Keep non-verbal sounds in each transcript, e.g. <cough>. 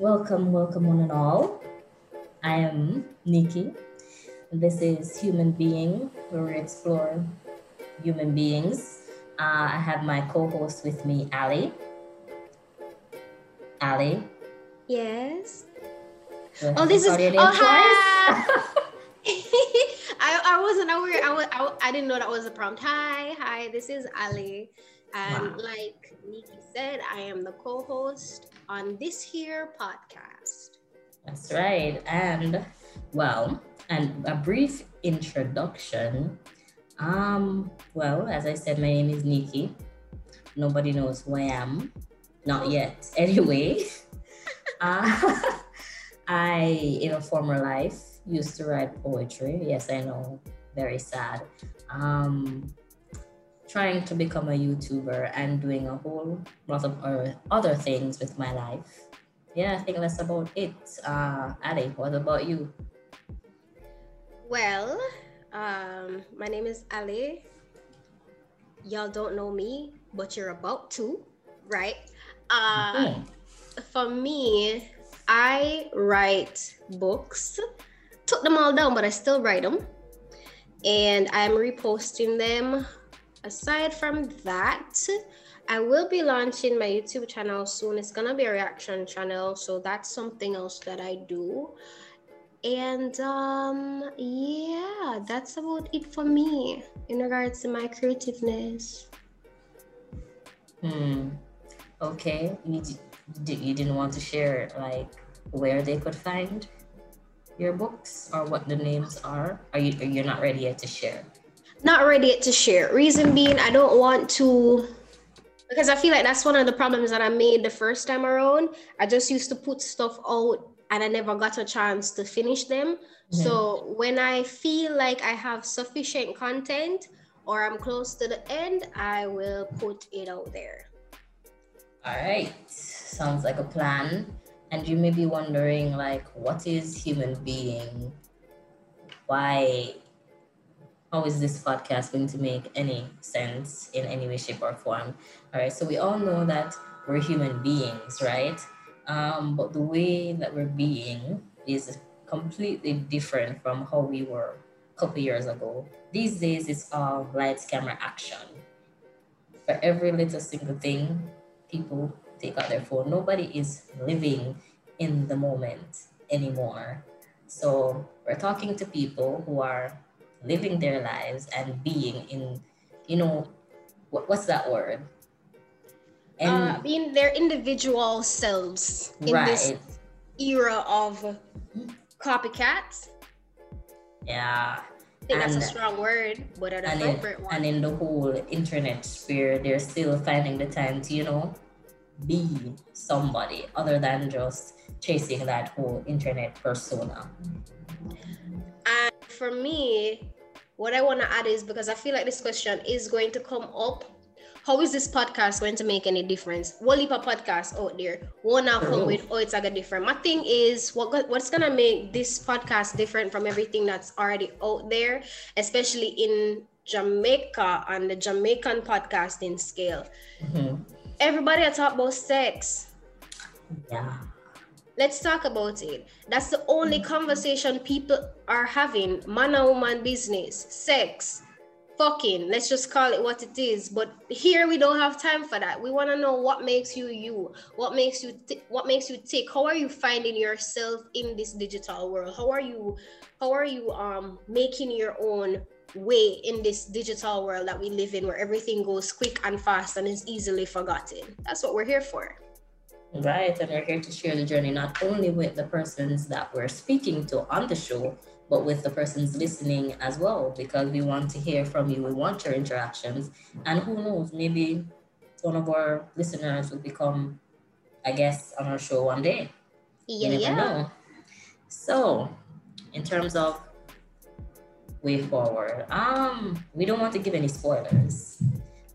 Welcome, welcome, one and all. I am Neekie. This is Human Being, where we explore human beings. Uh, I have my co host with me, Aly. Aly. Yes. Oh, this is. Oh, hi. <laughs> I, I wasn't aware. I, was, I, I didn't know that was a prompt. Hi, hi. This is Aly, and Wow. like Neekie said, I am the co-host on this here podcast. That's right. And well, and a brief introduction. Um, well, as I said, my name is Neekie. Nobody knows who I am. Not yet. <laughs> Anyway. <laughs> uh, I, in a former life, used to write poetry. Yes, I know. Very sad. Um, trying to become a YouTuber and doing a whole lot of other things with my life. Yeah, I think that's about it. Uh, Aly, what about you? Well, um, my name is Aly. Y'all don't know me, but you're about to, right? Uh, Hmm. for me, I write books. Took them all down, but I still write them. And I'm reposting them. Aside from that, I will be launching my YouTube channel soon. It's gonna be a reaction channel, so that's something else that I do. And um yeah, that's about it for me in regards to my creativeness. Hmm. Okay. You, you didn't want to share like where they could find your books or what the names are? Are you? Are not ready yet to share? Not ready yet to share. Reason being, I don't want to, because I feel like that's one of the problems that I made the first time around. I just used to put stuff out and I never got a chance to finish them. So when I feel like I have sufficient content or I'm close to the end, I will put it out there. All right. Sounds like a plan. And you may be wondering, like, what is human being? Why? How is this podcast going to make any sense in any way, shape, or form? All right. So we all know that we're human beings, right? Um, but the way that we're being is completely different from how we were a couple years ago. These days, it's all lights, camera, action. For every little single thing, people take out their phone. Nobody is living in the moment anymore. So we're talking to people who are living their lives and being in, you know, what, what's that word? And uh, being their individual selves in this era of copycats. yeah. I think that's a strong word, but an and in, appropriate one. and in the whole internet sphere, they're still finding the time to, you know, be somebody other than just chasing that whole internet persona. For me, what I want to add is because I feel like this question is going to come up. How is this podcast going to make any difference? What heap of podcasts out there won't now come with oh it's like a different. My thing is what what's gonna make this podcast different from everything that's already out there, especially in Jamaica and the Jamaican podcasting scale. Mhm. Everybody I talk about sex. Yeah. Let's talk about it. That's the only conversation people are having. Man and woman business, sex, fucking. Let's just call it what it is. But here we don't have time for that. We want to know what makes you you. What makes you ti- what makes you tick. How are you finding yourself in this digital world? How are you how are you um making your own way in this digital world that we live in where everything goes quick and fast and is easily forgotten? That's what we're here for. Right, and we're here to share the journey not only with the persons that we're speaking to on the show, but with the persons listening as well, because we want to hear from you. We want your interactions, and who knows, maybe one of our listeners will become a guest on our show one day. Yeah, you never yeah. know. So, in terms of way forward, um, we don't want to give any spoilers,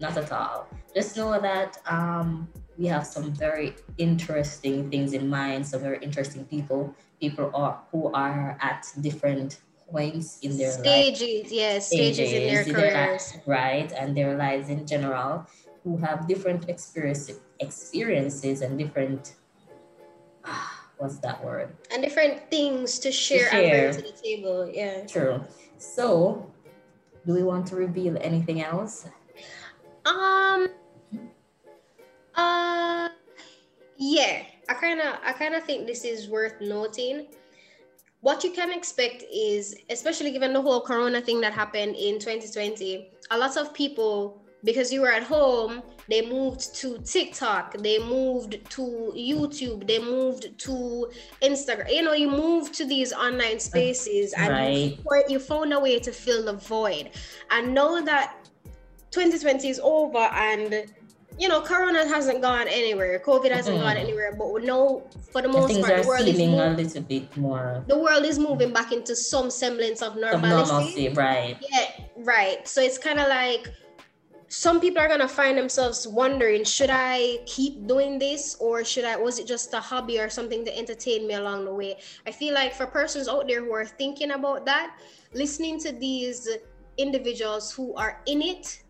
not at all. Just know that um, we have some very interesting things in mind, some very interesting people, people are, who are at different points in their life stages, yes, stages, in their stages, careers. li- right, and their lives in general, who have different experience, experiences and different, what's that word? And different things to share, share. and bring to the table. Yeah. True. So, do we want to reveal anything else? Um. Uh. Yeah, I kind of, I kind of think this is worth noting. What you can expect is, especially given the whole Corona thing that happened in 2020, a lot of people, because you were at home, they moved to TikTok, they moved to YouTube, they moved to Instagram. You know, you moved to these online spaces and Right. you, you found a way to fill the void. And know that 2020 is over and you know, Corona hasn't gone anywhere. COVID hasn't Mhm. gone anywhere. But we know, for the And most things part, are the world is seeming a moving, little bit more the world is moving back into some semblance of of normalcy. normalcy, right? Yeah, right. So it's kind of like some people are gonna find themselves wondering, should I keep doing this or should I was it just a hobby or something to entertain me along the way? I feel like for persons out there who are thinking about that, listening to these individuals who are in it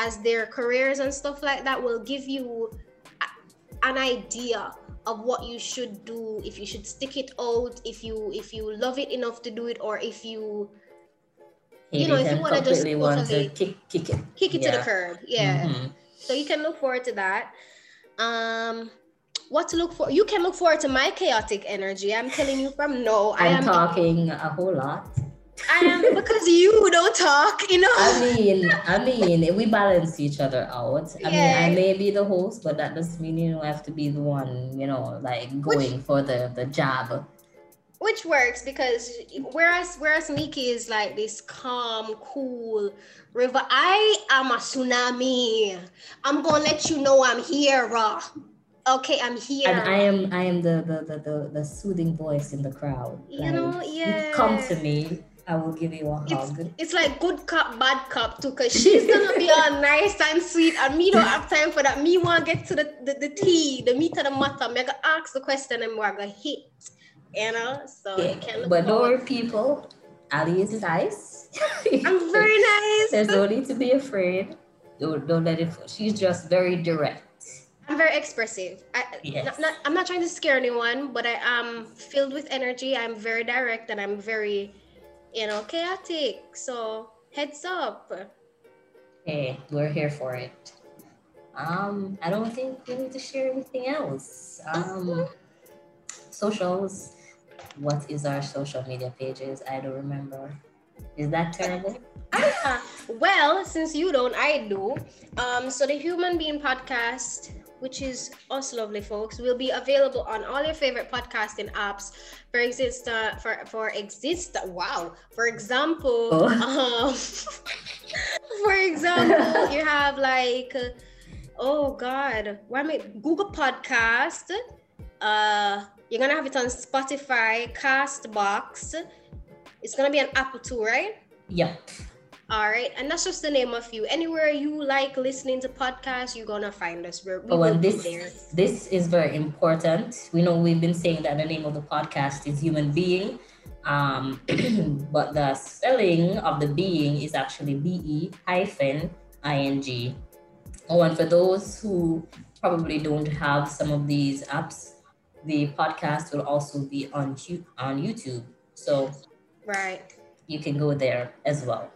as their careers and stuff like that will give you an idea of what you should do if you should stick it out if you if you love it enough to do it or if you You know, if you just want to kick, kick it. kick it to the curb yeah Mhm. so you can look forward to that um what to look for you can look forward to my chaotic energy i'm telling you from no i I'm am talking a whole lot. I because you don't talk you know I mean, I mean, we balance each other out. I mean, I may be the host, but that doesn't mean you I have to be the one, you know, like going for the the job. which works because whereas whereas Neekie is like this calm, cool river, I am a tsunami. I'm gonna let you know I'm here, raw. Okay, I'm here. And I am I am the the, the, the, the soothing voice in the crowd. You know, you come to me, I will give you a it's, hug. it's like good cop, bad cop too, cause she's gonna be all <laughs> nice and sweet, and me don't have time for that. Me want to get to the, the, the tea, the meat of the matter. Me gonna ask the question and we're gonna hit, you know. So Yeah, you can look But don't worry, people. Aly is nice. I'm <laughs> very nice. There's no need to be afraid. Don't, don't let it. She's just very direct. I'm very expressive. I, Yes. not, not, I'm not trying to scare anyone, but I am filled with energy. I'm very direct and I'm very, you know, chaotic. So heads up. Hey, we're here for it. Um, I don't think we need to share anything else. Um, socials. What is our social media pages? I don't remember. Is that terrible? <laughs> Ah, well, since you don't, I do. Um, so the Human Being Podcast, which is us lovely folks, will be available on all your favorite podcasting apps. For exist, uh, for for exist. Wow. For example, Oh. <laughs> um, for example, <laughs> you have like, oh God, why am I? Google Podcast. Uh, you're gonna have it on Spotify, Castbox. It's gonna be an Apple too, right? Yep. All right, and that's just the name of you. Anywhere you like listening to podcasts, you're gonna find us. We're, we when be this there. this is very important. We know we've been saying that the name of the podcast is human being. Um, <clears throat> but the spelling of the being is actually B E hyphen I N G. Oh, and for those who probably don't have some of these apps, the podcast will also be on on YouTube, so Right. you can go there as well.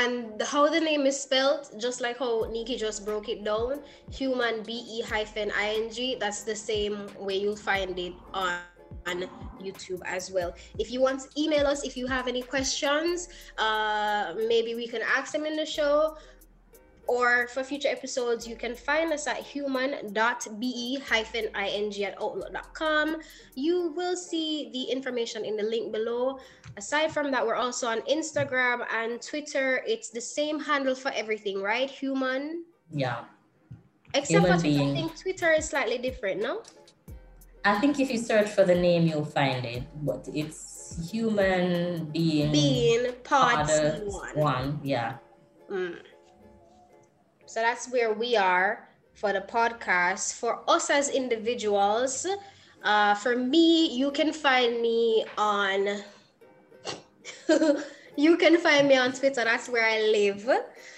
And how the name is spelled, just like how Neekie just broke it down, human B E hyphen I N G, that's the same way you'll find it on, on YouTube as well. If you want to email us, if you have any questions, uh, maybe we can ask them in the show. Or for future episodes, you can find us at human.be hyphen ing at outlook.com. You will see the information in the link below. Aside from that, we're also on Instagram and Twitter. It's the same handle for everything, right? Human. Yeah, Except Human for Twitter, I think Twitter is slightly different, no? I think if you search for the name, you'll find it. But it's human being. Being Father one. one, yeah. Mm. So that's where we are for the podcast. For us as individuals, uh, for me, you can find me on. <laughs> you can find me on Twitter. That's where I live.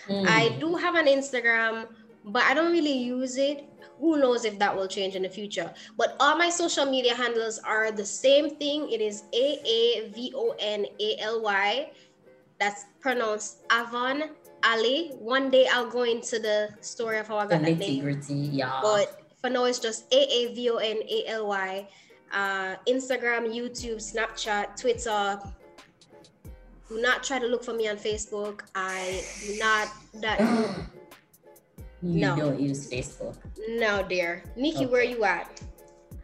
Mm. I do have an Instagram, but I don't really use it. who knows if that will change in the future. But all my social media handles are the same thing. It is A A V O N A L Y. That's pronounced Avon Aly. One day I'll go into the story of how I got The that name. nitty-gritty, yeah. But for now, it's just A A V O N A L Y. Uh, Instagram, YouTube, Snapchat, Twitter. Do not try to look for me on Facebook. I do not that <gasps> you No. don't use Facebook. no dear. Neekie, where are you at?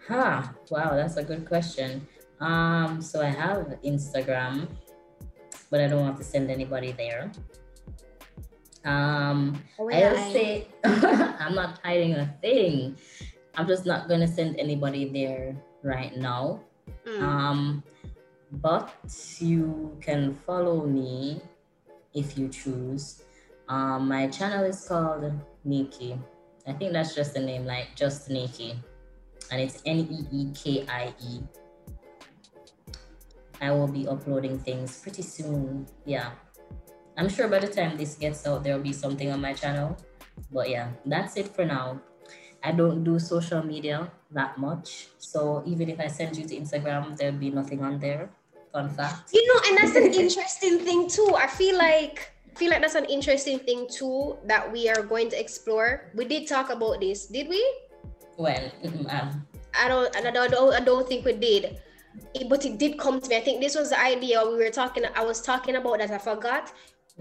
Huh. Wow, that's a good question. Um, so I have Instagram, but I don't want to send anybody there. Um, Oh, I'll <laughs> say I'm not hiding a thing. I'm just not gonna send anybody there right now. Mm. Um, but you can follow me if you choose. Um, my channel is called Neekie. I think that's just the name, like just Neekie, and it's N E E K I E. I will be uploading things pretty soon. Yeah, I'm sure by the time this gets out, there will be something on my channel. But yeah, that's it for now. I don't do social media that much. So even if I send you to Instagram, there'll be nothing on there. Fun fact. You know, and that's an interesting thing too. I feel like I feel like that's an interesting thing too that we are going to explore. We did talk about this, did we? Well, um, I don't, I don't, I don't, I don't think we did. It- but it did come to me. I think this was the idea we were talking. I was talking about that. I forgot.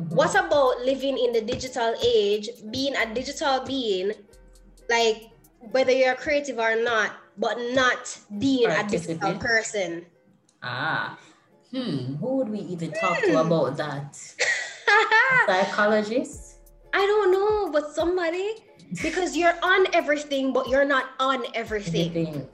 What about living in the digital age, being a digital being, like whether you're creative or not, but not being a digital person? Ah, hmm. Who would we even talk to about that? <laughs> Psychologist? I don't know, but somebody because you're on everything, but you're not on everything. Everything.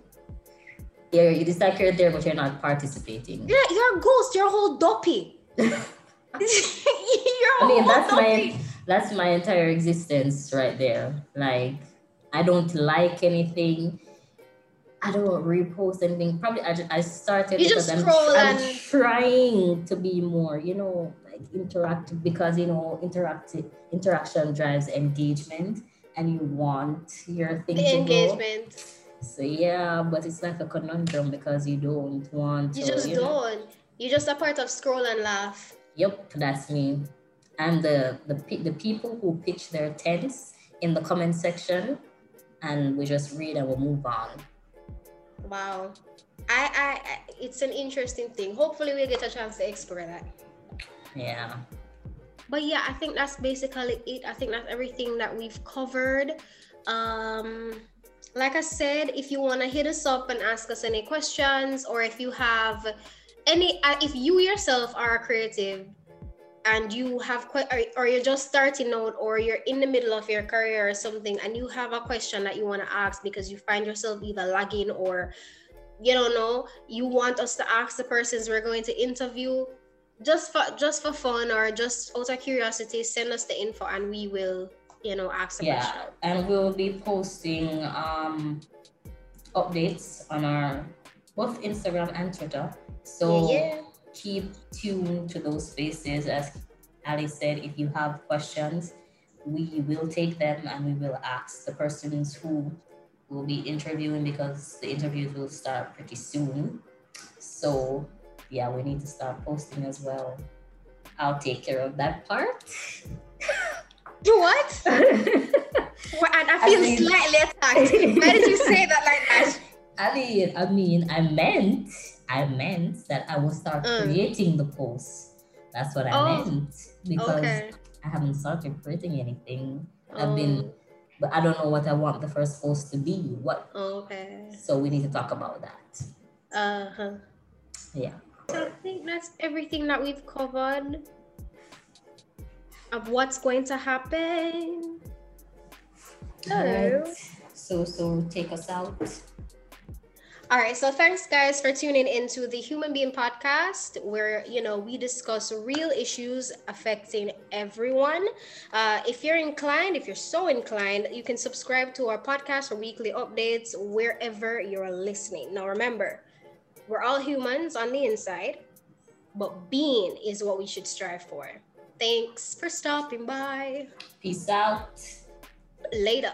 You're, it's like you're there, but you're not participating. Yeah, you're a ghost. You're a whole dopey. <laughs> <laughs> I mean, that's my that's my entire existence right there. Like, I don't like anything. I don't repost anything. Probably I, ju- I started You because just I'm, I'm and- trying to be more, you know, like interactive because you know, interactive interaction drives engagement, and you want your thing The engagement. So yeah, but it's like a conundrum because you don't want. You to, just you don't. You're just a part of scroll and laugh. Yep, that's me. I'm the the the people who pitch their tents in the comment section, and we just read and we'll move on. Wow. I, I, I it's an interesting thing. Hopefully we get a chance to explore that. Yeah. But yeah, I think that's basically it. I think that's everything that we've covered. Um like I said, if you want to hit us up and ask us any questions or if you have any uh, if you yourself are a creative and you have que- or, or you're just starting out or you're in the middle of your career or something and you have a question that you want to ask because you find yourself either lagging or you don't know you want us to ask the persons we're going to interview just for just for fun or just out of curiosity send us the info and we will you know ask the question. Yeah, and we'll be posting um updates on our both Instagram and Twitter. So yeah, yeah. keep tuned to those spaces. As Aly said, if you have questions, we will take them and we will ask the persons who will be interviewing because the interviews will start pretty soon. So yeah, we need to start posting as well. I'll take care of that part. <laughs> What? <laughs> Well, and I I feel mean- slightly attacked. Why did you say that like that? <laughs> Aly, I mean, I meant, I meant that I will start Mm. creating the posts. That's what I Oh, meant because Okay. I haven't started creating anything. I've Oh, been, but I don't know what I want the first post to be. What? okay. So we need to talk about that. Uh-huh. Yeah. So I think that's everything that we've covered of what's going to happen. Hello. Right. So, so take us out. All right, so thanks guys for tuning into the Human Being Podcast, where you know we discuss real issues affecting everyone. Uh, if you're inclined, if you're so inclined, you can subscribe to our podcast for weekly updates wherever you're listening. Now remember, we're all humans on the inside, but being is what we should strive for. Thanks for stopping by. Peace out. Later.